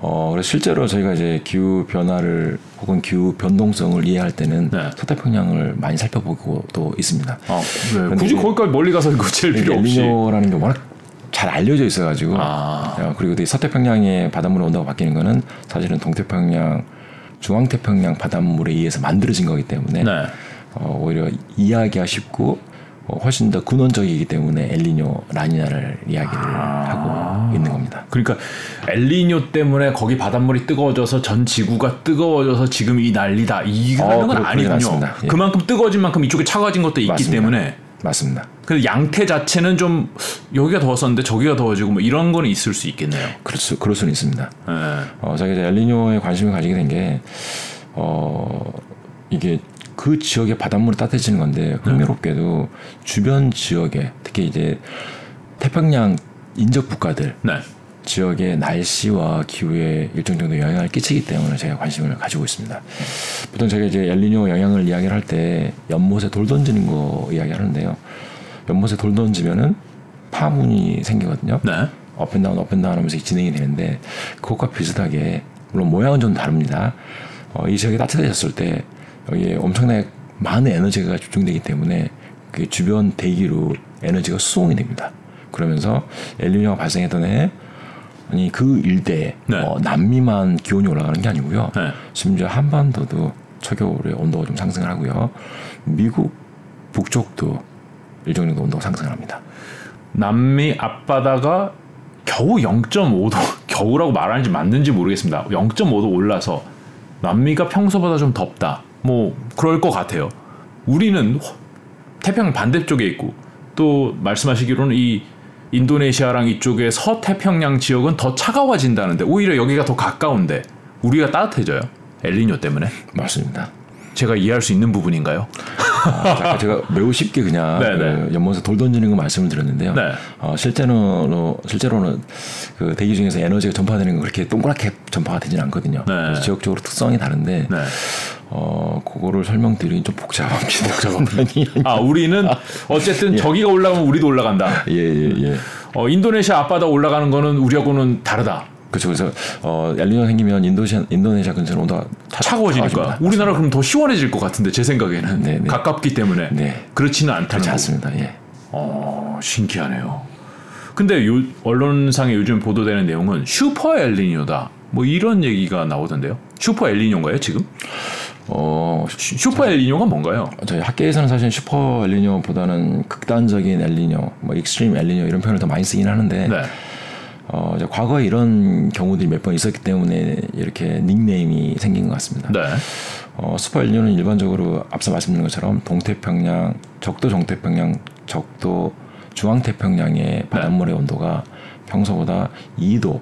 어, 그래서 실제로 저희가 이제 기후 변화를 혹은 기후 변동성을 이해할 때는 네. 서태평양을 많이 살펴보고 또 있습니다. 아, 네. 굳이 거기까지 멀리 가서 이거 칠 필요 없이. 엘니뇨라는 게 워낙 잘 알려져 있어가지고 아. 어, 그리고 서태평양의 바닷물의 온도가 바뀌는 거는 사실은 동태평양, 중앙태평양 바닷물에 의해서 만들어진 거기 때문에 네. 어, 오히려 이해하기가 쉽고 어, 훨씬 더 근원적이기 때문에 엘니뇨, 라니냐를 이야기를 아. 하고 있는 겁니다. 그러니까 엘니뇨 때문에 거기 바닷물이 뜨거워져서 전 지구가 뜨거워져서 지금 이 난리다. 어, 건 그렇- 그러진 아니군요. 예. 그만큼 뜨거워진 만큼 이쪽에 차가워진 것도 있기 맞습니다. 때문에 맞습니다. 그 양태 자체는 좀 여기가 더웠었는데 저기가 더워지고 뭐 이런 거는 있을 수 있겠네요. 그럴 수 그럴 수는 있습니다. 예. 어, 제가 이제 엘니뇨에 관심을 가지게 된 게, 어, 이게 그 지역의 바닷물이 따뜻해지는 건데, 흥미롭게도 주변 지역에, 특히 이제 태평양 인접 국가들, 네. 지역의 날씨와 기후에 일정 정도 영향을 끼치기 때문에 제가 관심을 가지고 있습니다. 보통 제가 이제 엘니뇨 영향을 이야기를 할 때 연못에 돌 던지는 거 이야기하는데요. 연못에 돌 던지면은 파문이 생기거든요. 네. 업앤다운 업앤다운 하면서 진행이 되는데 그것과 비슷하게 물론 모양은 좀 다릅니다. 어, 이 지역이 따뜻해졌을 때 여기에 엄청나게 많은 에너지가 집중되기 때문에 그 주변 대기로 에너지가 수송이 됩니다. 그러면서 엘니뇨가 발생했던 해 아니 그 일대에 네. 어, 남미만 기온이 올라가는 게 아니고요. 네. 심지어 한반도도 초겨울에 온도가 좀 상승을 하고요. 미국 북쪽도 일정 정도 온도가 상승을 합니다. 남미 앞바다가 겨우 0.5도 겨우라고 말하는지 맞는지 모르겠습니다. 0.5도 올라서 남미가 평소보다 좀 덥다. 뭐 그럴 것 같아요. 우리는 태평양 반대쪽에 있고 또 말씀하시기로는 이 인도네시아랑 이쪽의 서태평양 지역은 더 차가워진다는데 오히려 여기가 더 가까운데 우리가 따뜻해져요. 엘니뇨 때문에. 맞습니다. 제가 이해할 수 있는 부분인가요? 아, 아까 제가 매우 쉽게 그냥 네, 네. 그 연못에 돌 던지는 거 말씀을 드렸는데요. 네. 어, 실제로는 실제로는 그 대기 중에서 에너지가 전파되는 건 그렇게 동그랗게 전파가 되지는 않거든요. 지역적으로 특성이 다른데 네. 어 그거를 설명드리긴 좀 복잡합니다. 복잡합니다. 아 우리는 어쨌든 저기가 올라가면 우리도 올라간다. 예예 예. 예. 어, 인도네시아 앞바다 올라가는 거는 우리하고는 다르다. 그렇죠. 그래서 어 엘니뇨 생기면 인도시아 인도네시아 근처는 온도가 차- 차가워지니까. 우리나라 그럼 더 시원해질 것 같은데 제 생각에는 네, 네. 가깝기 때문에 네. 그렇지는 않다는 그렇지. 않습니다. 예. 어, 신기하네요. 근데 요, 언론상에 요즘 보도되는 내용은 슈퍼 엘니뇨다. 뭐 이런 얘기가 나오던데요. 슈퍼 엘니뇨인가요 지금? 어 슈- 슈퍼 엘니뇨가 뭔가요? 저희 학계에서는 사실 슈퍼 엘니뇨보다는 극단적인 엘니뇨, 뭐 extreme 엘니뇨 이런 표현을 더 많이 쓰긴 하는데 네. 어, 과거에 이런 경우들이 몇 번 있었기 때문에 이렇게 닉네임이 생긴 것 같습니다. 네. 어, 슈퍼 엘니뇨는 일반적으로 앞서 말씀드린 것처럼 동태평양, 적도 정태평양, 적도 중앙태평양의 바닷물의 온도가 평소보다 2도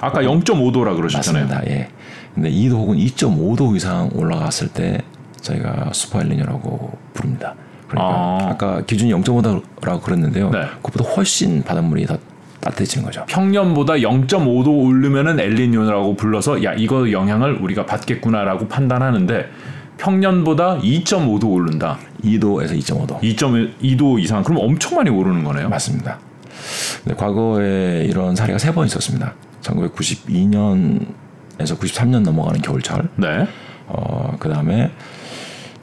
아까 0.5도라 그러셨잖아요. 맞습니다. 예. 근데 2도 혹은 2.5도 이상 올라갔을 때 저희가 슈퍼 엘니뇨라고 부릅니다. 그러니까 아. 아. 까 기준이 0.5도라고 그랬는데요. 네. 그것보다 훨씬 바닷물이 더 따뜻해지는 거죠. 평년보다 0.5도 오르면은 엘니뇨라고 불러서 야 이거 영향을 우리가 받겠구나라고 판단하는데 평년보다 2.5도 오른다. 2도에서 2.5도. 2.2도 이상 그럼 엄청 많이 오르는 거네요. 맞습니다. 근데 과거에 이런 사례가 세 번 있었습니다. 1992년에서 93년 넘어가는 겨울철. 네. 어, 그 다음에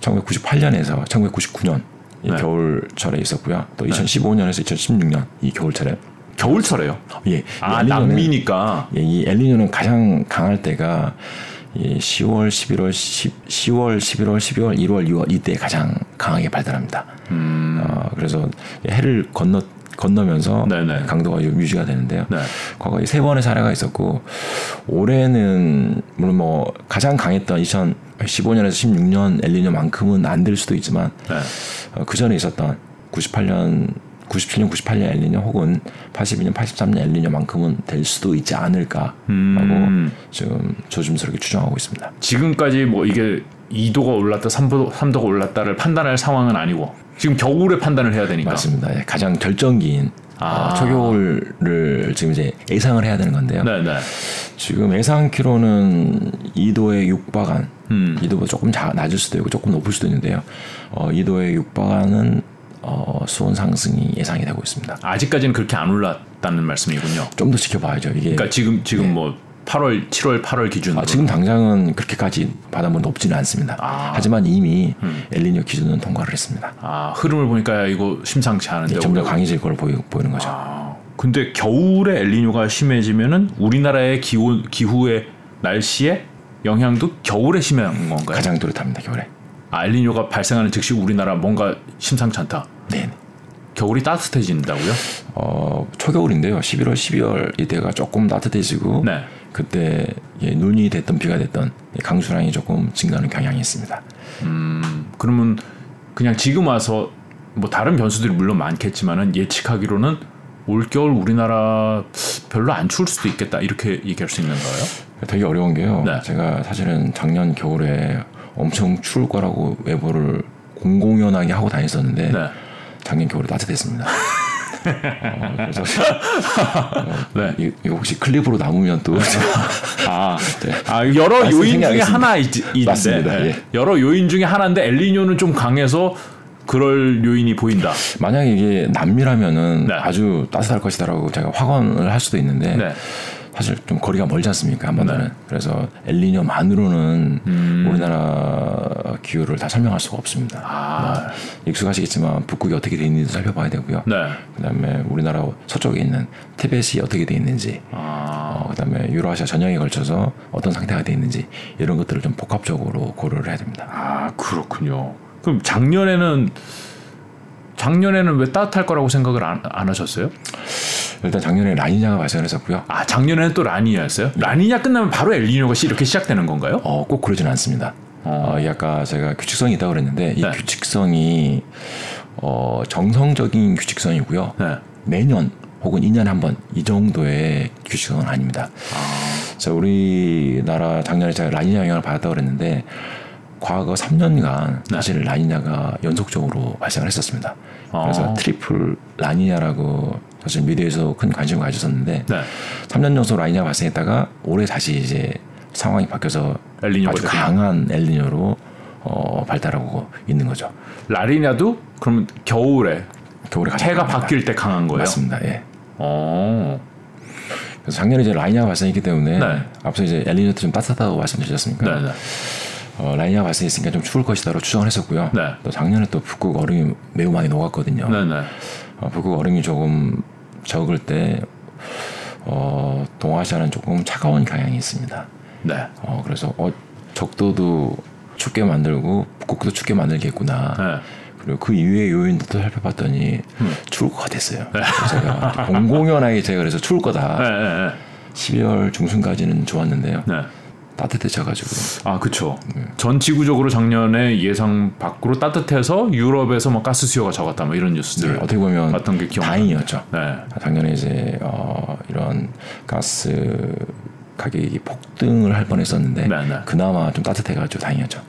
1998년에서 1999년 이 네. 겨울철에 있었고요. 또 2015년에서 2016년 이 겨울철에 겨울철에요. 예, 아 남미니까. 예, 이 엘니뇨는 가장 강할 때가 이 10월, 11월, 10, 10월, 11월, 12월, 1월, 2월 이때 가장 강하게 발달합니다. 음. 어, 그래서 해를 건너 건너면서 네네. 강도가 유- 유지가 되는데요. 네. 과거에 세 번의 사례가 있었고 올해는 물론 뭐 가장 강했던 2015년에서 16년 엘니뇨만큼은 안 될 수도 있지만 네. 어, 그 전에 있었던 98년, 97년, 98년 엘니뇨 혹은 82년, 83년 엘니뇨만큼은 될 수도 있지 않을까라고 음. 지금 조심스럽게 추정하고 있습니다. 지금까지 뭐 이게 2도가 올랐다, 3도, 3도가 올랐다를 판단할 상황은 아니고 지금 겨울에 판단을 해야 되니까. 맞습니다. 예, 가장 결정기인 아. 어, 초겨울을 지금 이제 예상을 해야 되는 건데요. 네, 네. 지금 예상 키로는 2도에 육박한 음. 2도보다 조금 자, 낮을 수도 있고 조금 높을 수도 있는데요. 어, 2도에 육박하는 어, 수온 상승이 예상이 되고 있습니다. 아직까지는 그렇게 안 올랐다는 말씀이군요. 좀 더 지켜봐야죠. 이게 그러니까 지금 지금 뭐 8월, 7월, 8월 기준으로 아, 지금 당장은 그렇게까지 바닷물 높지는 않습니다. 아. 하지만 이미 엘니뇨 기준은 통과를 했습니다. 아, 흐름을 보니까 야, 이거 심상치 않은데. 네, 점점 올해- 강해질 걸 보이, 보이는 거죠. 아, 근데 겨울에 엘니뇨가 심해지면은 우리나라의 기후 기후의 날씨에 영향도 겨울에 심한 건가요? 가장 뚜렷합니다. 겨울에. 아, 엘니뇨가 발생하는 즉시 우리나라 뭔가 심상치 않다. 네. 겨울이 따뜻해진다고요? 어, 초겨울인데요. 11월, 12월 이때가 조금 따뜻해지고 네. 그때 예, 눈이 됐던 비가 됐던 강수량이 조금 증가하는 경향이 있습니다. 음, 그러면 그냥 지금 와서 뭐 다른 변수들이 물론 많겠지만은 예측하기로는 올겨울 우리나라 별로 안 추울 수도 있겠다 이렇게 얘기할 수 있는 거예요? 되게 어려운 게요. 네. 제가 사실은 작년 겨울에 엄청 추울 거라고 외부를 공공연하게 하고 다녔었는데 네. 작년 겨울에 따뜻했습니다. 어, 그래서 네. 이- 이거 혹시 클립으로 남으면 또 아, 네. 아 여러 요인 중에 생각하겠습니다. 하나 있, 맞습니다. 네. 예. 여러 요인 중에 하나인데 엘니뇨는 좀 강해서 그럴 요인이 보인다. 만약에 이게 남미라면은 네. 아주 따뜻할 것이다라고 제가 확언을 할 수도 있는데 네. 사실 좀 거리가 멀지 않습니까 한반도는 네. 그래서 엘니뇨만으로는 음. 우리나라 기후를 다 설명할 수가 없습니다. 아. 뭐 익숙하시겠지만 북극이 어떻게 돼 있는지도 살펴봐야 되고요. 네. 그다음에 우리나라 서쪽에 있는 티벳이 어떻게 돼 있는지, 아. 어, 그다음에 유라시아 전역에 걸쳐서 어떤 상태가 돼 있는지 이런 것들을 좀 복합적으로 고려를 해야 됩니다. 아 그렇군요. 그럼 작년에는 작년에는 왜 따뜻할 거라고 생각을 안, 안 하셨어요? 일단 작년에 라니냐가 발생했었고요. 아 작년에는 또 라니냐였어요? 라니냐 끝나면 바로 엘니뇨가 시- 이렇게 시작되는 건가요? 어, 꼭 그러지는 않습니다. 어, 이 아까 제가 규칙성이 있다고 그랬는데 이 네. 규칙성이 어, 정성적인 규칙성이고요. 네. 매년 혹은 2년에 한번 이 정도의 규칙성은 아닙니다. 자, 우리나라 작년에 제가 라니냐 영향을 받았다고 그랬는데 과거 3년간 네. 사실 라니냐가 연속적으로 발생을 했었습니다. 그래서 아. triple 라니냐라고 사실 미디어에서 큰 관심을 가졌었는데 네. 3년 연속 라니냐가 발생했다가 올해 다시 이제 상황이 바뀌어서 엘니뇨가 아주. 강한 엘니뇨로 어, 발달하고 있는 거죠. 라니냐도 그러면 겨울에 겨울에 해가. 바뀔 때 강한 거예요? 맞습니다. 예. 어. 그래서 작년에 이제 라니냐가 발생했기 때문에 네. 앞서 이제 엘니뇨 때 좀 따뜻하다고 말씀드렸습니까? 네, 네. 어, 라니냐가 발생했으니까 좀 추울 것이다로 추정을 했었고요. 네. 또 작년에 또 북극 얼음이 매우 많이 녹았거든요. 네, 네. 어, 북극 얼음이 조금 적을 때 어, 동아시아는 조금 차가운 경향이 있습니다. 네. 어, 그래서 어, 적도도 춥게 만들고 북극도 춥게 만들겠구나. 네. 그리고 그 이외의 요인들도 살펴봤더니 추울 것 같았어요. 그래서 제가 공공연하게 제가 그래서 추울 거다. 네, 네, 네. 12월 중순까지는 좋았는데요. 네. 따뜻해져가지고 아, 그렇죠. 전 지구적으로 작년에 예상 밖으로 따뜻해서 유럽에서 뭐 가스 수요가 적었다 뭐 이런 뉴스들 네, 어떻게 보면 봤던 게. 다행이었죠. 네. 작년에 이제 어, 이런 가스 가격이 폭등을 할 뻔했었는데 네, 네. 그나마 좀 따뜻해가지고 다행이었죠.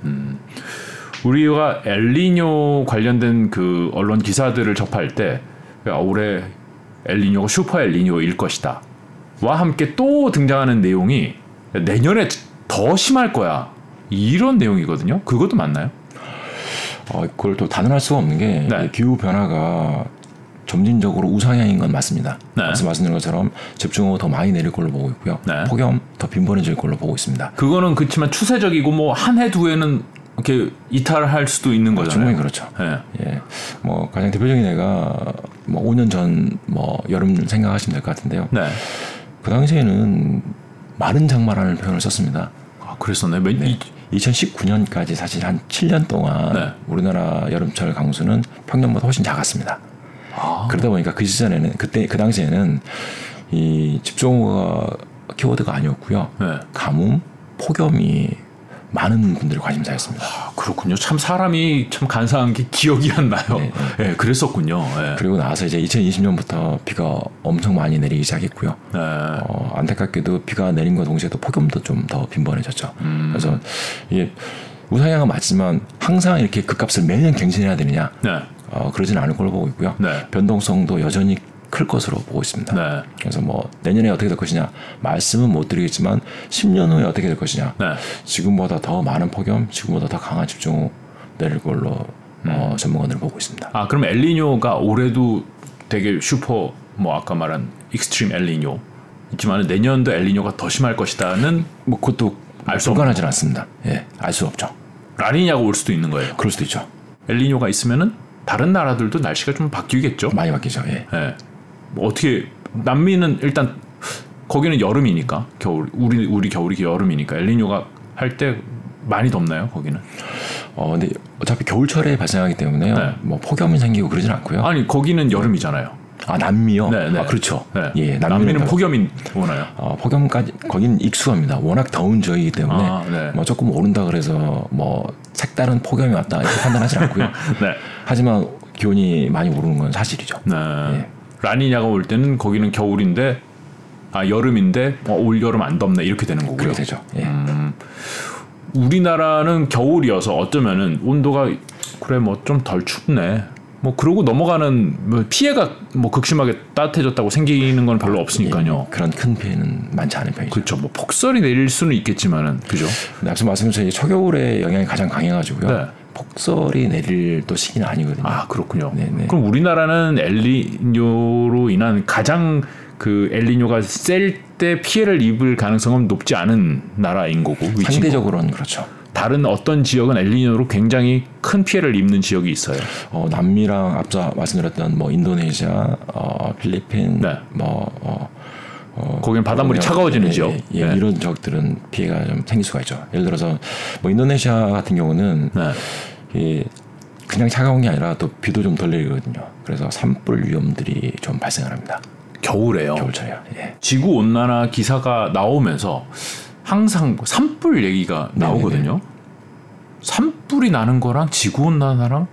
우리가 엘니뇨 관련된 그 언론 기사들을 접할 때 아, 올해 엘니뇨가 슈퍼 엘니뇨일 것이다. 와 함께 또 등장하는 내용이 내년에 더 심할 거야. 이런 내용이거든요. 그것도 맞나요? 어, 그걸 또 단언할 수가 없는 게 네. 이 기후 변화가 점진적으로 우상향인 건 맞습니다. 네. 말씀 말씀드린 것처럼 집중호우 더 많이 내릴 걸로 보고 있고요. 네. 폭염 더 빈번해질 걸로 보고 있습니다. 그거는 그렇지만 추세적이고 뭐 한 해 두 해는 이렇게 이탈할 수도 있는 거잖아요. 충분히 그렇죠. 예. 예, 뭐 가장 대표적인 예가 뭐 5년 전 뭐 여름 생각하시면 될 것 같은데요. 네. 그 당시에는 마른 장마라는 표현을 썼습니다. 아, 그랬었네. 몇, 이, 2019년까지 사실 한 7년 동안 네. 우리나라 여름철 강수는 평년보다 훨씬 작았습니다. 아, 그러다 보니까 그 시절에는 그때 그 당시에는 이 집중호우가 키워드가 아니었고요. 네. 가뭄, 폭염이 많은 분들이 관심사였습니다. 아, 그렇군요. 참 사람이 참 간사한 게 기억이 안 나요. 네, 예, 그랬었군요. 예. 그리고 나서 이제 2020년부터 비가 엄청 많이 내리기 시작했고요. 네. 어, 안타깝게도 비가 내린과 동시에 또 폭염도 좀 더 빈번해졌죠. 음. 그래서 이게 우상향은 맞지만 항상 이렇게 그 값을 매년 갱신해야 되느냐? 네. 어, 그러지는 않을 걸로 보고 있고요. 네. 변동성도 여전히 클 것으로 보고 있습니다. 네. 그래서 뭐 내년에 어떻게 될 것이냐 말씀은 못 드리겠지만 10년 후에 어떻게 될 것이냐 네. 지금보다 더 많은 폭염, 지금보다 더 강한 집중호우 내릴 걸로 어, 음. 전문가들은 보고 있습니다. 아, 그럼 엘니뇨가 올해도 되게 슈퍼 뭐 아까 말한 extreme 엘니뇨 있지만 내년도 엘니뇨가 더 심할 것이다는 뭐 그것도 알수 불가능하지 않습니다. 예, 알 수 없죠. 라니냐가 올 수도 있는 거예요. 그럴 수도 있죠. 엘니뇨가 있으면은 다른 나라들도 날씨가 좀 바뀌겠죠. 많이 바뀌죠. 예. 예. 뭐 어떻게 남미는 일단 거기는 여름이니까 겨울 우리 우리 겨울이 여름이니까 엘니뇨가 할 때 많이 덥나요 거기는? 어, 근데 어차피 겨울철에 발생하기 때문에요. 네. 뭐 폭염이 생기고 그러진 않고요. 아니 거기는 여름이잖아요. 아 남미요? 네, 네. 아 그렇죠. 네. 예, 남미는 겨- 폭염이 오나요? 어, 폭염까지 거긴 익숙합니다. 워낙 더운 지역이기 때문에 아, 네. 뭐 조금 오른다 그래서 뭐 색다른 폭염이 왔다 이렇게 판단하지 않고요. 네. 하지만 기온이 많이 오르는 건 사실이죠. 네. 예. 라니냐가 올 때는 거기는 겨울인데 아 여름인데 어, 올 여름 안 덥네 이렇게 되는 거고요. 그렇게 되죠. 예. 음. 우리나라는 겨울이어서 어쩌면은 온도가 그래 뭐 좀 덜 춥네. 뭐 그러고 넘어가는 뭐 피해가 뭐 극심하게 따뜻해졌다고 생기는 건 별로 없으니까요. 예, 그런 큰 피해는 많지 않은 편이죠. 그렇죠. 뭐 폭설이 내릴 수는 있겠지만은 그죠. 앞서 말씀드린 초겨울의 영향이 가장 강해가지고요. 네. 폭설이 내릴 또 시기는 아니거든요. 아 그렇군요. 네네. 그럼 우리나라는 엘니뇨로 인한 가장 그 엘니뇨가 셀 때 피해를 입을 가능성은 높지 않은 나라인 거고. 상대적으로는 그렇죠. 다른 어떤 지역은 엘니뇨로 굉장히 큰 피해를 입는 지역이 있어요. 어, 남미랑 앞서 말씀드렸던 뭐 인도네시아, 어, 필리핀, 네. 뭐 어, 어, 거기는 바닷물이 예, 차가워지는 예, 지역. 예, 네. 이런 지역들은 피해가 좀 생길 수가 있죠. 예를 들어서 뭐 인도네시아 같은 경우는 네. 이 그냥 차가운 게 아니라 또 비도 좀 덜 내리거든요. 그래서 산불 위험들이 좀 발생을 합니다. 겨울에요. 겨울철이야. 예. 지구 온난화 기사가 나오면서 항상 산불 얘기가 네네네. 나오거든요. 산불이 나는 거랑 지구 온난화랑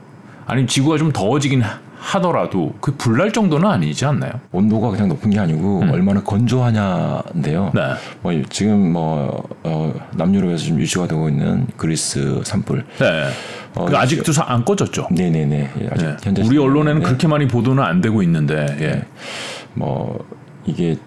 아니 지구가 좀 더워지긴 하- 하더라도 그 불날 정도는 아니지 않나요? 온도가 그냥 높은 게 아니고 얼마나 건조하냐인데요. 음. 네. 뭐 지금 뭐 어, 남유럽에서 좀 유지가 되고 있는 그리스 산불. 네. 어, 그 아직도 사- 안 꺼졌죠. 네네네. 예, 아직 네. 현재 우리 언론에는 네. 그렇게 많이 보도는 안 되고 있는데 예. 뭐 이게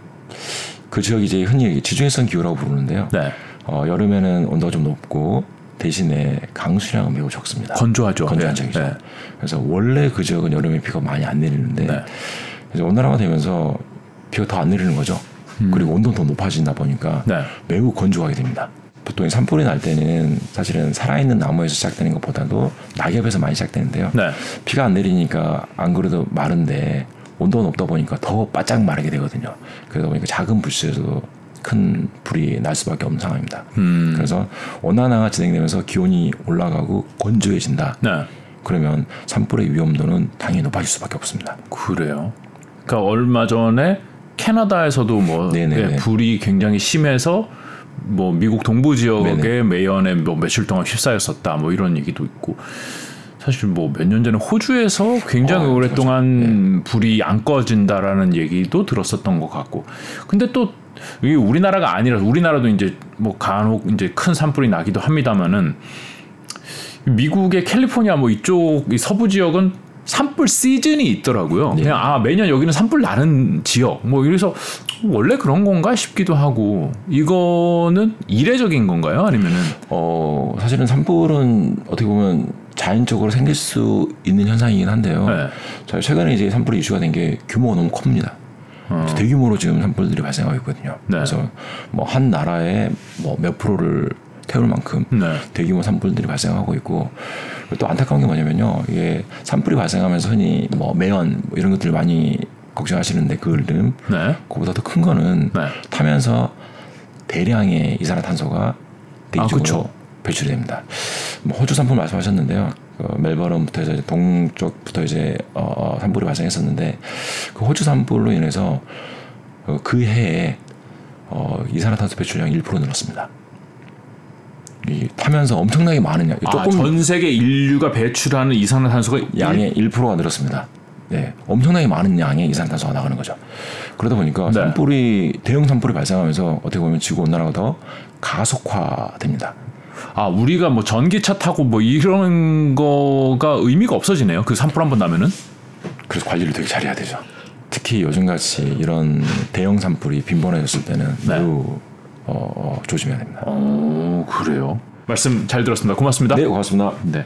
그 지역이 이제 흔히 지중해성 기후라고 부르는데요. 네. 어, 여름에는 온도가 좀 높고 대신에 강수량은 매우 적습니다. 건조하죠. 건조한 네. 지역이죠. 네. 그래서 원래 그 지역은 여름에 비가 많이 안 내리는데 네. 이제 온난화가 되면서 비가 더 안 내리는 거죠. 그리고 온도는 더 높아진다 보니까 네. 매우 건조하게 됩니다. 보통 이 산불이 날 때는 사실은 살아있는 나무에서 시작되는 것보다도 낙엽에서 많이 시작되는데요. 네. 비가 안 내리니까 안 그래도 마른데 온도가 높다 보니까 더 바짝 마르게 되거든요. 그러다 보니까 작은 불씨에서도 큰 불이 날 수밖에 없는 상황입니다. 음. 그래서 온난화가 진행되면서 기온이 올라가고 건조해진다. 네. 그러면 산불의 위험도는 당연히 높아질 수밖에 없습니다. 그래요. 그러니까 얼마 전에 캐나다에서도 뭐 네네네. 예, 불이 굉장히 심해서 뭐 미국 동부 지역의 네네. 매연에 뭐 며칠 동안 휩싸였었다 뭐 이런 얘기도 있고 사실 뭐 몇 년 전에 호주에서 굉장히 어, 오랫동안 불이 안 꺼진다라는 얘기도 들었었던 것 같고 근데 또 이게 우리나라가 아니라 우리나라도 이제 뭐 간혹 이제 큰 산불이 나기도 합니다만은 미국의 캘리포니아 뭐 이쪽 이 서부 지역은 산불 시즌이 있더라고요. 네. 그냥 아 매년 여기는 산불 나는 지역 뭐 이래서 원래 그런 건가 싶기도 하고 이거는 이례적인 건가요? 아니면은 어 사실은 산불은 어떻게 보면 자연적으로 생길 수 있는 현상이긴 한데요. 네. 자, 최근에 이제 산불이 이슈가 된 게 규모가 너무 큽니다. 어. 대규모로 지금 산불들이 발생하고 있거든요. 네. 그래서 뭐 한 나라에 뭐 몇 프로를 태울 만큼 네. 대규모 산불들이 발생하고 있고 또 안타까운 게 뭐냐면요 이게 산불이 발생하면서 흔히 뭐 매연 뭐 이런 것들 많이 걱정하시는데 그을름 네. 그보다 더 큰 거는 네. 타면서 대량의 이산화탄소가 대기 아, 쪽으로 그쵸. 배출이 됩니다. 뭐 호주 산불 말씀하셨는데요. 그 멜버른부터 이제 동쪽부터 이제 어, 산불이 발생했었는데 그 호주 산불로 인해서 어, 그 해에 어, 이산화탄소 배출량이 1% 늘었습니다. 이 타면서 엄청나게 많은 양, 아, 조금 전 세계 인류가 배출하는 이산화탄소가 양의 1%가 늘었습니다. 네, 엄청나게 많은 양의 이산화탄소가 나가는 거죠. 그러다 보니까 네. 산불이 대형 산불이 발생하면서 어떻게 보면 지구 온난화가 더 가속화됩니다. 아 우리가 뭐 전기차 타고 뭐 이런 거가 의미가 없어지네요. 그 산불 한 번 나면은 그래서 관리를 되게 잘해야 되죠. 특히 요즘같이 이런 대형 산불이 빈번해졌을 때는 네. 매우 어, 어, 조심해야 됩니다. 오 그래요. 말씀 잘 들었습니다. 고맙습니다. 네, 고맙습니다. 네.